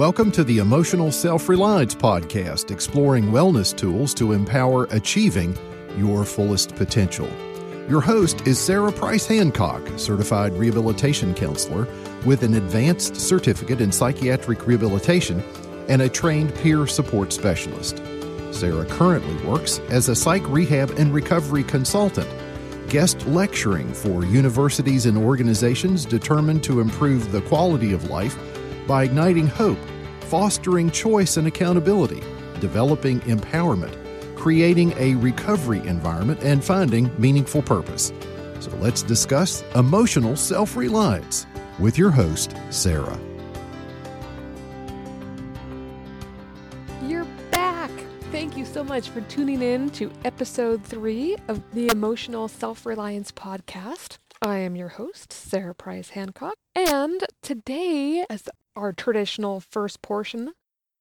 Welcome to the Emotional Self Reliance Podcast, exploring wellness tools to empower achieving your fullest potential. Your host is Sarah Price Hancock, certified rehabilitation counselor with an advanced certificate in psychiatric rehabilitation and a trained peer support specialist. Sarah currently works as a psych rehab and recovery consultant, guest lecturing for universities and organizations determined to improve the quality of life by igniting hope, fostering choice and accountability, developing empowerment, creating a recovery environment, and finding meaningful purpose. So let's discuss emotional self reliance with your host, Sarah. You're back. Thank you so much for tuning in to episode three of the Emotional Self Reliance Podcast. I am your host, Sarah Price Hancock. And today, as our traditional first portion,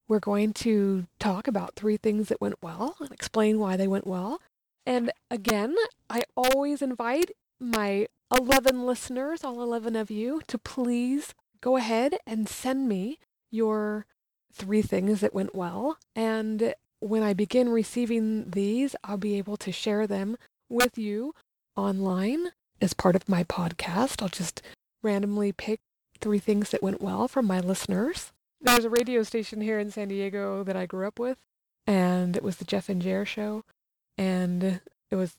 we're going to talk about three things that went well and explain why they went well. And again, I always invite my 11 listeners, all 11 of you, to please go ahead and send me your three things that went well. And when I begin receiving these, I'll be able to share them with you online as part of my podcast. I'll just randomly pick three things that went well from my listeners. There's a radio station here in San Diego that I grew up with, and it was the Jeff and Jer show. And it was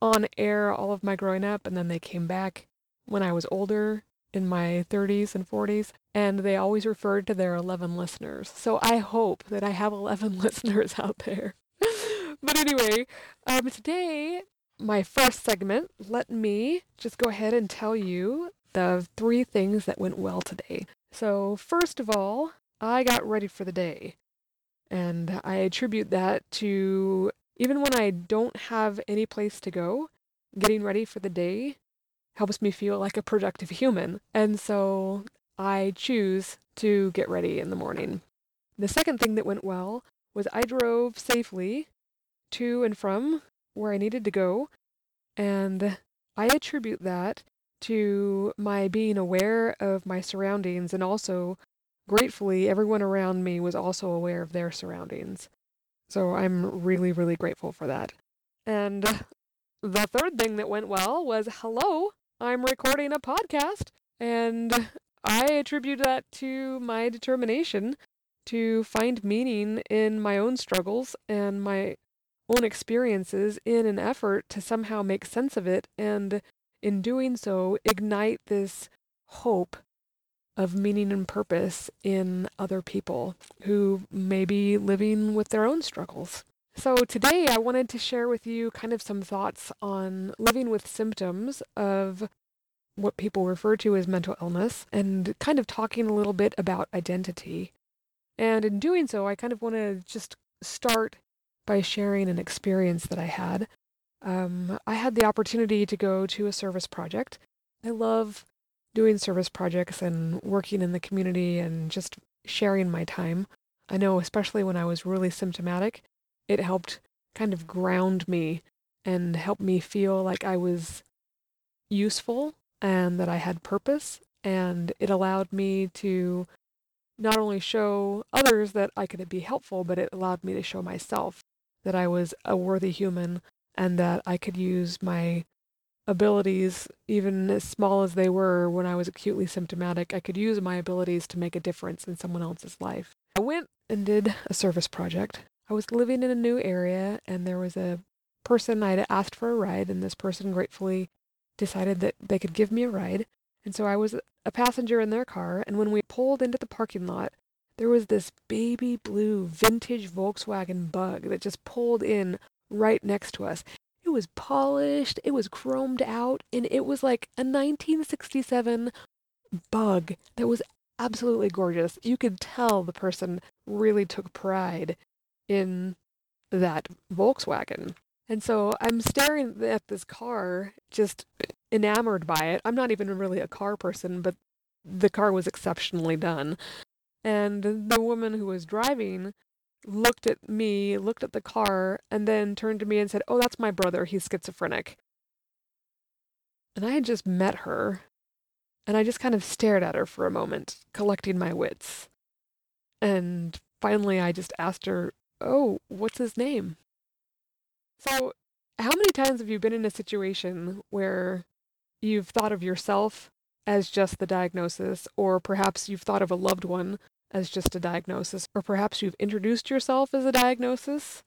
on air all of my growing up, and then they came back when I was older in my 30s and 40s, and they always referred to their 11 listeners. So I hope that I have 11 listeners out there. but anyway, um, today, my first segment, let me just go ahead and tell you the three things that went well today. So, first of all, I got ready for the day. And I attribute that to even when I don't have any place to go, getting ready for the day helps me feel like a productive human. And so I choose to get ready in the morning. The second thing that went well was I drove safely to and from where I needed to go. And I attribute that to my being aware of my surroundings and also gratefully everyone around me was also aware of their surroundings. So I'm really, really grateful for that. And the third thing that went well was hello, I'm recording a podcast. And I attribute that to my determination to find meaning in my own struggles and my own experiences in an effort to somehow make sense of it and in doing so ignite this hope of meaning and purpose in other people who may be living with their own struggles. So, today I wanted to share with you kind of some thoughts on living with symptoms of what people refer to as mental illness and kind of talking a little bit about identity. And in doing so, I kind of want to just start by sharing an experience that I had. Um, I had the opportunity to go to a service project. I love doing service projects and working in the community and just sharing my time. I know, especially when I was really symptomatic, it helped kind of ground me and help me feel like I was useful and that I had purpose. And it allowed me to not only show others that I could be helpful, but it allowed me to show myself that I was a worthy human and that I could use my abilities, even as small as they were when I was acutely symptomatic, I could use my abilities to make a difference in someone else's life. I went and did a service project. I was living in a new area, and there was a person I'd asked for a ride, and this person gratefully decided that they could give me a ride. And so I was a passenger in their car, and when we pulled into the parking lot, there was this baby blue vintage Volkswagen bug that just pulled in right next to us. It was polished, it was chromed out, and it was like a 1967 bug that was absolutely gorgeous. You could tell the person really took pride in that Volkswagen. And so I'm staring at this car, just enamored by it. I'm not even really a car person, but the car was exceptionally done. And the woman who was driving looked at me, looked at the car, and then turned to me and said, Oh, that's my brother. He's schizophrenic. And I had just met her, and I just kind of stared at her for a moment, collecting my wits. And finally, I just asked her, Oh, what's his name? So, how many times have you been in a situation where you've thought of yourself as just the diagnosis, or perhaps you've thought of a loved one as just a diagnosis, or perhaps you've introduced yourself as a diagnosis?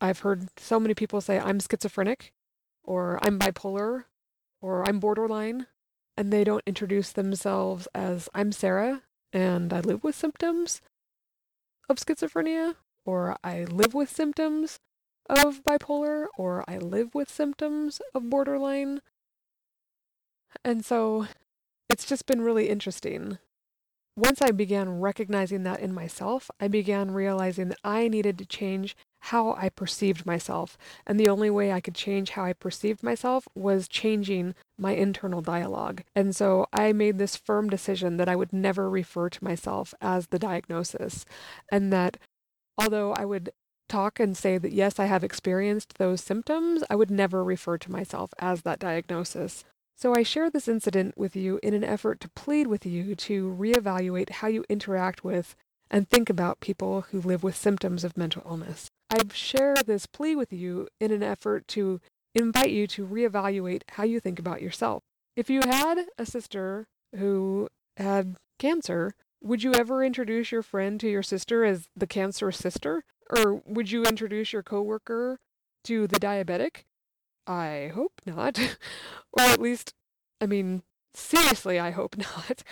I've heard so many people say, I'm schizophrenic, or I'm bipolar, or I'm borderline, and they don't introduce themselves as I'm Sarah and I live with symptoms of schizophrenia, or I live with symptoms of bipolar, or I live with symptoms of borderline. And so it's just been really interesting. Once I began recognizing that in myself, I began realizing that I needed to change how I perceived myself. And the only way I could change how I perceived myself was changing my internal dialogue. And so I made this firm decision that I would never refer to myself as the diagnosis. And that although I would talk and say that yes, I have experienced those symptoms, I would never refer to myself as that diagnosis. So I share this incident with you in an effort to plead with you to reevaluate how you interact with and think about people who live with symptoms of mental illness. I share this plea with you in an effort to invite you to reevaluate how you think about yourself. If you had a sister who had cancer, would you ever introduce your friend to your sister as the cancer sister? Or would you introduce your coworker to the diabetic? I hope not. or at least, I mean, seriously, I hope not.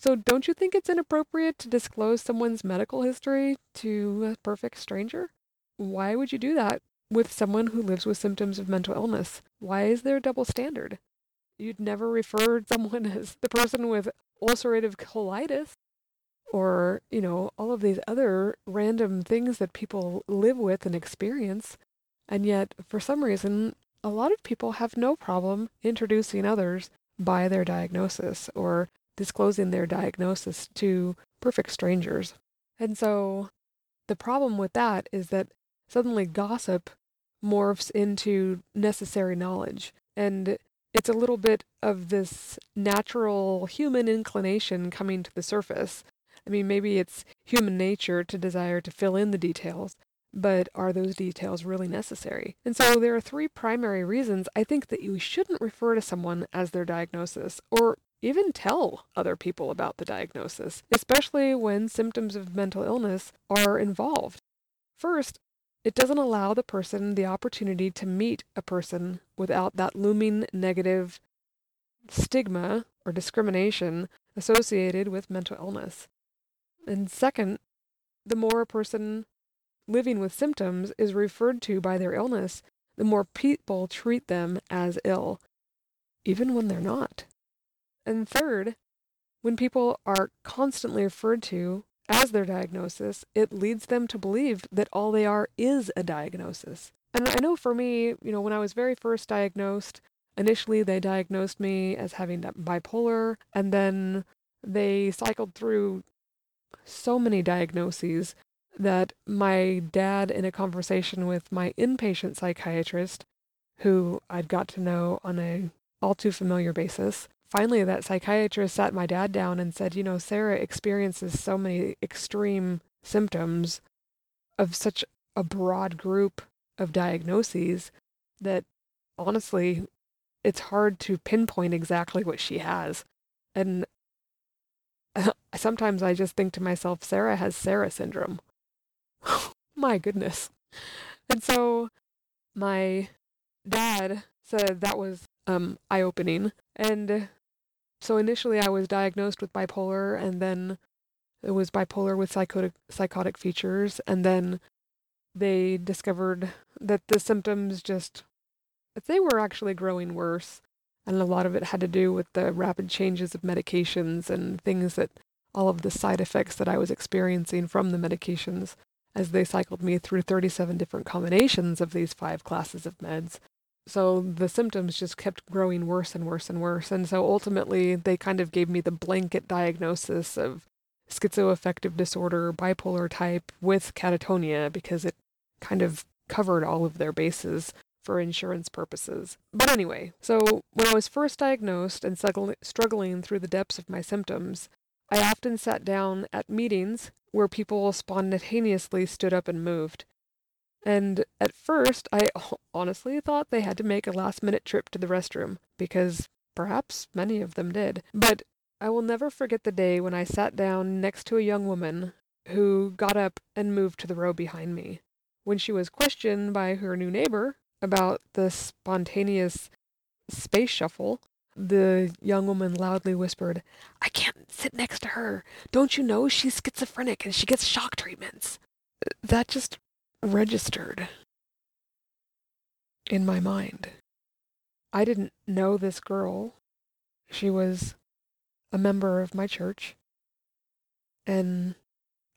So, don't you think it's inappropriate to disclose someone's medical history to a perfect stranger? Why would you do that with someone who lives with symptoms of mental illness? Why is there a double standard? You'd never refer someone as the person with ulcerative colitis or, you know, all of these other random things that people live with and experience. And yet, for some reason, a lot of people have no problem introducing others by their diagnosis or disclosing their diagnosis to perfect strangers. And so the problem with that is that suddenly gossip morphs into necessary knowledge. And it's a little bit of this natural human inclination coming to the surface. I mean, maybe it's human nature to desire to fill in the details, but are those details really necessary? And so there are three primary reasons I think that you shouldn't refer to someone as their diagnosis, or even tell other people about the diagnosis, especially when symptoms of mental illness are involved. First, it doesn't allow the person the opportunity to meet a person without that looming negative stigma or discrimination associated with mental illness. And second, the more a person living with symptoms is referred to by their illness, the more people treat them as ill, even when they're not. And third, when people are constantly referred to as their diagnosis, it leads them to believe that all they are is a diagnosis. And I know for me, you know, when I was very first diagnosed, initially they diagnosed me as having bipolar, and then they cycled through so many diagnoses that my dad, in a conversation with my inpatient psychiatrist, who I'd got to know on a all too familiar basis, finally that psychiatrist sat my dad down and said, You know, Sarah experiences so many extreme symptoms of such a broad group of diagnoses that honestly, it's hard to pinpoint exactly what she has. And sometimes I just think to myself, Sarah has Sarah syndrome. my goodness. And so my dad said that was um, eye opening. And so initially, I was diagnosed with bipolar, and then it was bipolar with psychotic psychotic features, and then they discovered that the symptoms just they were actually growing worse, and a lot of it had to do with the rapid changes of medications and things that all of the side effects that I was experiencing from the medications as they cycled me through 37 different combinations of these five classes of meds so the symptoms just kept growing worse and worse and worse. And so ultimately, they kind of gave me the blanket diagnosis of schizoaffective disorder, bipolar type with catatonia, because it kind of covered all of their bases for insurance purposes. But anyway, so when I was first diagnosed and struggling through the depths of my symptoms, I often sat down at meetings where people spontaneously stood up and moved. And at first, I honestly thought they had to make a last minute trip to the restroom, because perhaps many of them did. But I will never forget the day when I sat down next to a young woman who got up and moved to the row behind me. When she was questioned by her new neighbor about the spontaneous space shuffle, the young woman loudly whispered, I can't sit next to her. Don't you know she's schizophrenic and she gets shock treatments? That just registered in my mind. I didn't know this girl. She was a member of my church. And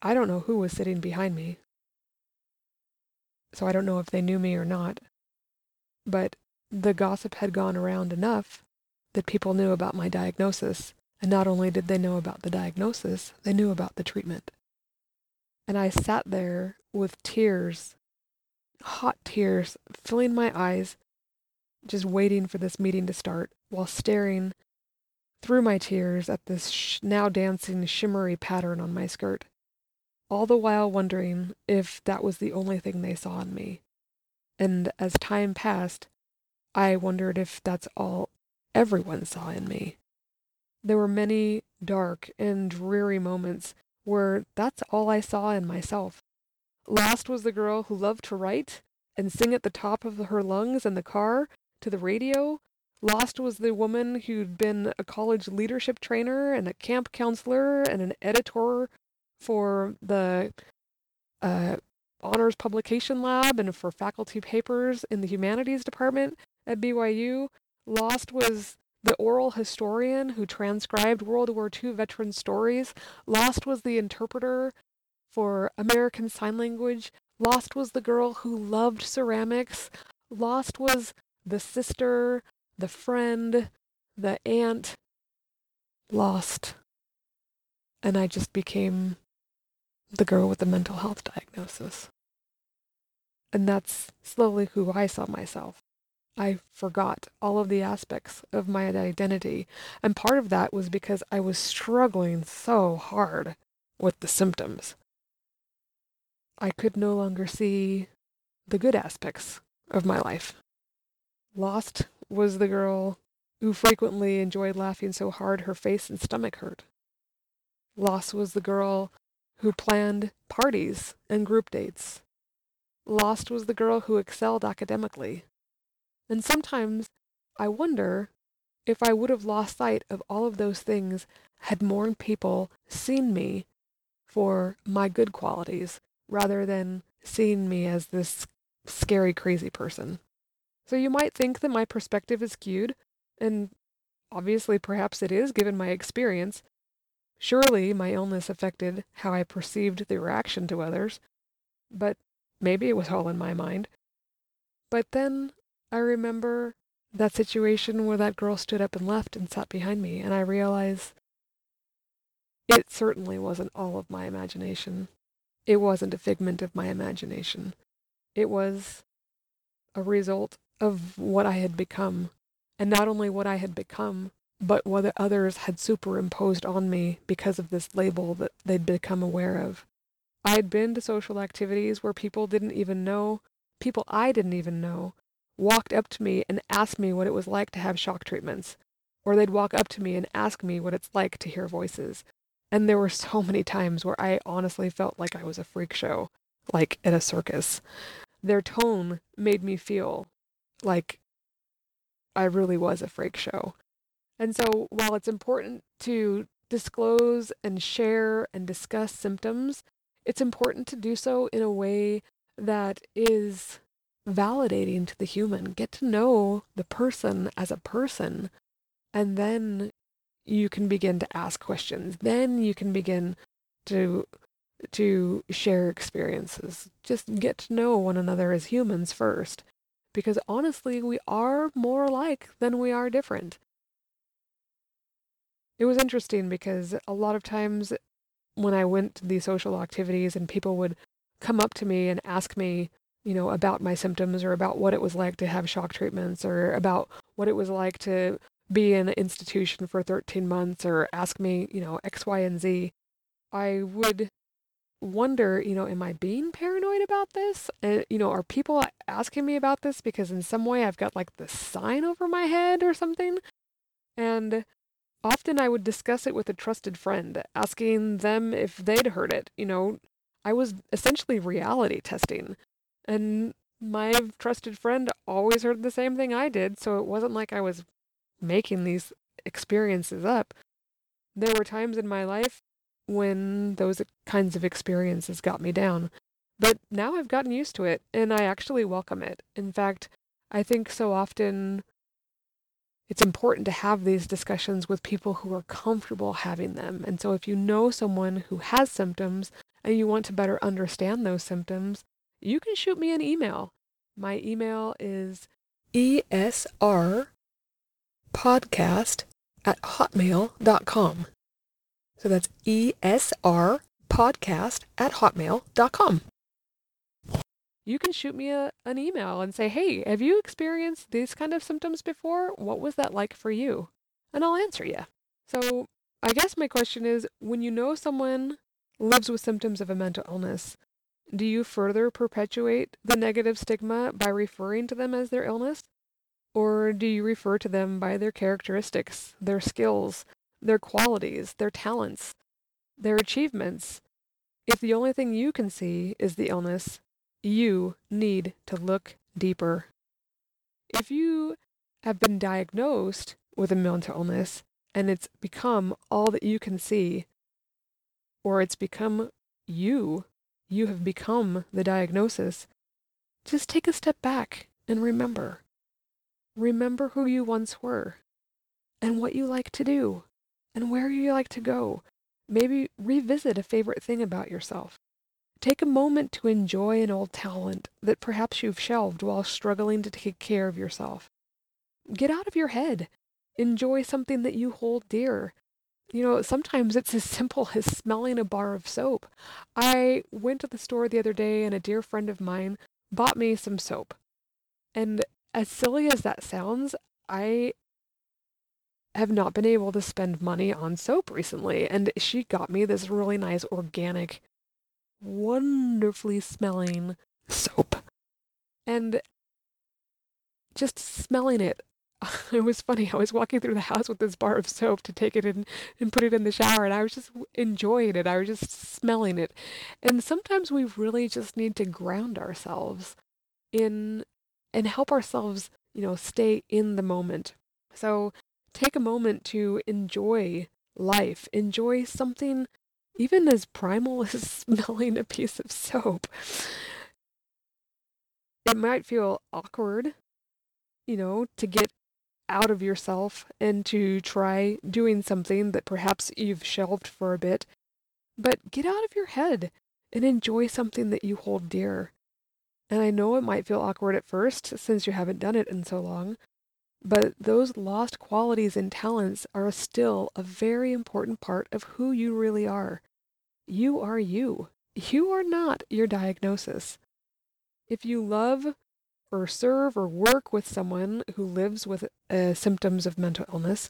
I don't know who was sitting behind me. So I don't know if they knew me or not. But the gossip had gone around enough that people knew about my diagnosis. And not only did they know about the diagnosis, they knew about the treatment. And I sat there with tears, hot tears, filling my eyes, just waiting for this meeting to start while staring through my tears at this sh- now dancing shimmery pattern on my skirt, all the while wondering if that was the only thing they saw in me. And as time passed, I wondered if that's all everyone saw in me. There were many dark and dreary moments where that's all I saw in myself. Last was the girl who loved to write and sing at the top of her lungs in the car to the radio. Lost was the woman who'd been a college leadership trainer and a camp counselor and an editor for the uh, honors publication lab and for faculty papers in the humanities department at BYU. Lost was the oral historian who transcribed World War II veteran stories. Lost was the interpreter for American Sign Language. Lost was the girl who loved ceramics. Lost was the sister, the friend, the aunt. Lost. And I just became the girl with the mental health diagnosis. And that's slowly who I saw myself. I forgot all of the aspects of my identity. And part of that was because I was struggling so hard with the symptoms. I could no longer see the good aspects of my life. Lost was the girl who frequently enjoyed laughing so hard her face and stomach hurt. Lost was the girl who planned parties and group dates. Lost was the girl who excelled academically. And sometimes I wonder if I would have lost sight of all of those things had more people seen me for my good qualities rather than seeing me as this scary, crazy person. So you might think that my perspective is skewed, and obviously perhaps it is given my experience. Surely my illness affected how I perceived the reaction to others, but maybe it was all in my mind. But then I remember that situation where that girl stood up and left and sat behind me, and I realized it certainly wasn't all of my imagination. It wasn't a figment of my imagination. It was a result of what I had become. And not only what I had become, but what others had superimposed on me because of this label that they'd become aware of. I had been to social activities where people didn't even know, people I didn't even know, walked up to me and asked me what it was like to have shock treatments. Or they'd walk up to me and ask me what it's like to hear voices. And there were so many times where I honestly felt like I was a freak show, like at a circus. Their tone made me feel like I really was a freak show. And so while it's important to disclose and share and discuss symptoms, it's important to do so in a way that is validating to the human. Get to know the person as a person, and then you can begin to ask questions. Then you can begin to to share experiences. Just get to know one another as humans first. Because honestly, we are more alike than we are different. It was interesting because a lot of times when I went to these social activities and people would come up to me and ask me, you know, about my symptoms or about what it was like to have shock treatments or about what it was like to be in an institution for 13 months or ask me, you know, X, Y, and Z, I would wonder, you know, am I being paranoid about this? Uh, you know, are people asking me about this because in some way I've got like the sign over my head or something? And often I would discuss it with a trusted friend, asking them if they'd heard it. You know, I was essentially reality testing. And my trusted friend always heard the same thing I did, so it wasn't like I was making these experiences up. There were times in my life when those kinds of experiences got me down. But now I've gotten used to it and I actually welcome it. In fact, I think so often it's important to have these discussions with people who are comfortable having them. And so if you know someone who has symptoms and you want to better understand those symptoms, you can shoot me an email. My email is esrpodcast at hotmail.com. So that's esrpodcast at hotmail.com. You can shoot me a, an email and say, hey, have you experienced these kind of symptoms before? What was that like for you? And I'll answer you. So I guess my question is when you know someone lives with symptoms of a mental illness, do you further perpetuate the negative stigma by referring to them as their illness? Or do you refer to them by their characteristics, their skills, their qualities, their talents, their achievements? If the only thing you can see is the illness, you need to look deeper. If you have been diagnosed with a mental illness and it's become all that you can see, or it's become you you have become the diagnosis, just take a step back and remember. Remember who you once were and what you like to do and where you like to go. Maybe revisit a favorite thing about yourself. Take a moment to enjoy an old talent that perhaps you've shelved while struggling to take care of yourself. Get out of your head. Enjoy something that you hold dear. You know, sometimes it's as simple as smelling a bar of soap. I went to the store the other day and a dear friend of mine bought me some soap. And as silly as that sounds, I have not been able to spend money on soap recently. And she got me this really nice organic, wonderfully smelling soap. And just smelling it it was funny. I was walking through the house with this bar of soap to take it in and put it in the shower, and I was just enjoying it. I was just smelling it. And sometimes we really just need to ground ourselves in and help ourselves, you know, stay in the moment. So take a moment to enjoy life, enjoy something even as primal as smelling a piece of soap. It might feel awkward, you know, to get out of yourself and to try doing something that perhaps you've shelved for a bit. But get out of your head and enjoy something that you hold dear. And I know it might feel awkward at first since you haven't done it in so long, but those lost qualities and talents are still a very important part of who you really are. You are you. You are not your diagnosis. If you love or serve or work with someone who lives with uh, symptoms of mental illness,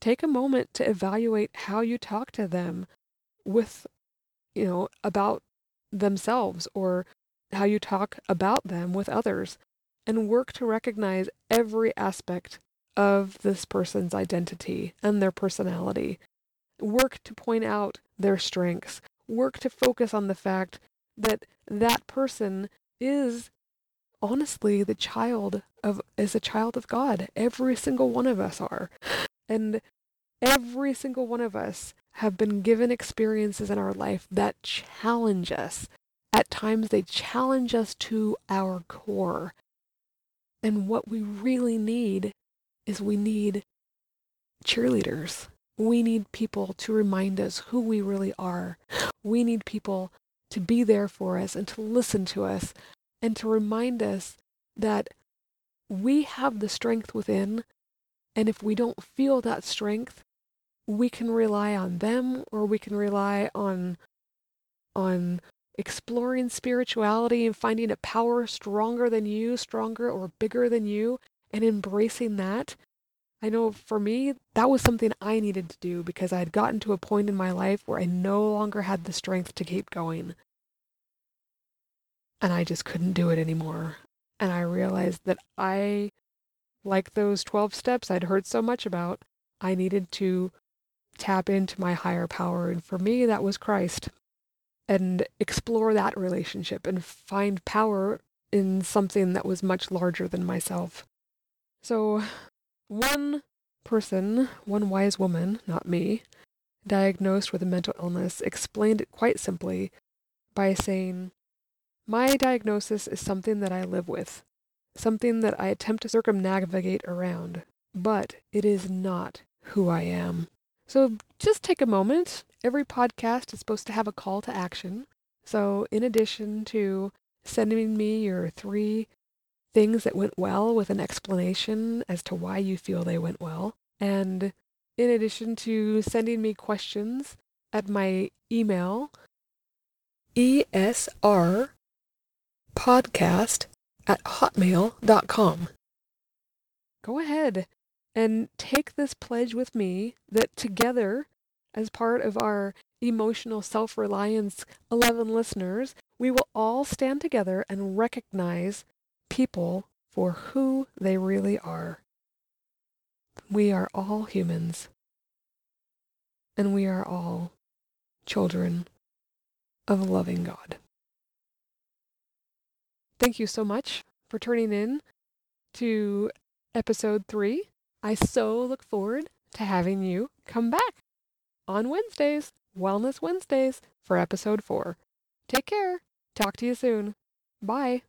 take a moment to evaluate how you talk to them with, you know, about themselves or how you talk about them with others and work to recognize every aspect of this person's identity and their personality. Work to point out their strengths. Work to focus on the fact that that person is honestly the child of is a child of God. Every single one of us are. And every single one of us have been given experiences in our life that challenge us. At times they challenge us to our core. And what we really need is we need cheerleaders. We need people to remind us who we really are. We need people to be there for us and to listen to us and to remind us that we have the strength within, and if we don't feel that strength, we can rely on them or we can rely on on exploring spirituality and finding a power stronger than you, stronger or bigger than you, and embracing that I know for me, that was something I needed to do because I had gotten to a point in my life where I no longer had the strength to keep going. And I just couldn't do it anymore. And I realized that I, like those 12 steps I'd heard so much about, I needed to tap into my higher power. And for me, that was Christ. And explore that relationship and find power in something that was much larger than myself. So one person, one wise woman, not me, diagnosed with a mental illness, explained it quite simply by saying, My diagnosis is something that I live with, something that I attempt to circumnavigate around, but it is not who I am. So just take a moment. Every podcast is supposed to have a call to action. So, in addition to sending me your three things that went well with an explanation as to why you feel they went well. And in addition to sending me questions at my email, esrpodcast at hotmail.com. Go ahead and take this pledge with me that together, as part of our emotional self reliance 11 listeners, we will all stand together and recognize people for who they really are. We are all humans, and we are all children of a loving God. Thank you so much for turning in to episode three. I so look forward to having you come back on Wednesdays, Wellness Wednesdays, for episode four. Take care. Talk to you soon. Bye.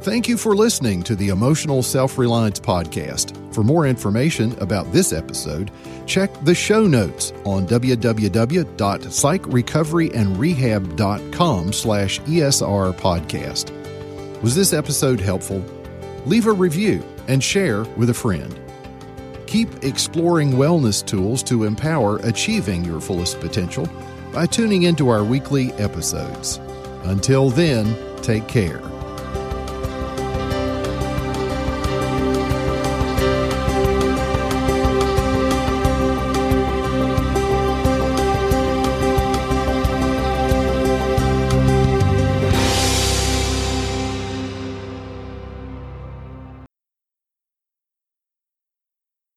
Thank you for listening to the Emotional Self Reliance Podcast. For more information about this episode, check the show notes on www.psychrecoveryandrehab.com slash ESR podcast. Was this episode helpful? Leave a review and share with a friend. Keep exploring wellness tools to empower achieving your fullest potential by tuning into our weekly episodes. Until then, take care.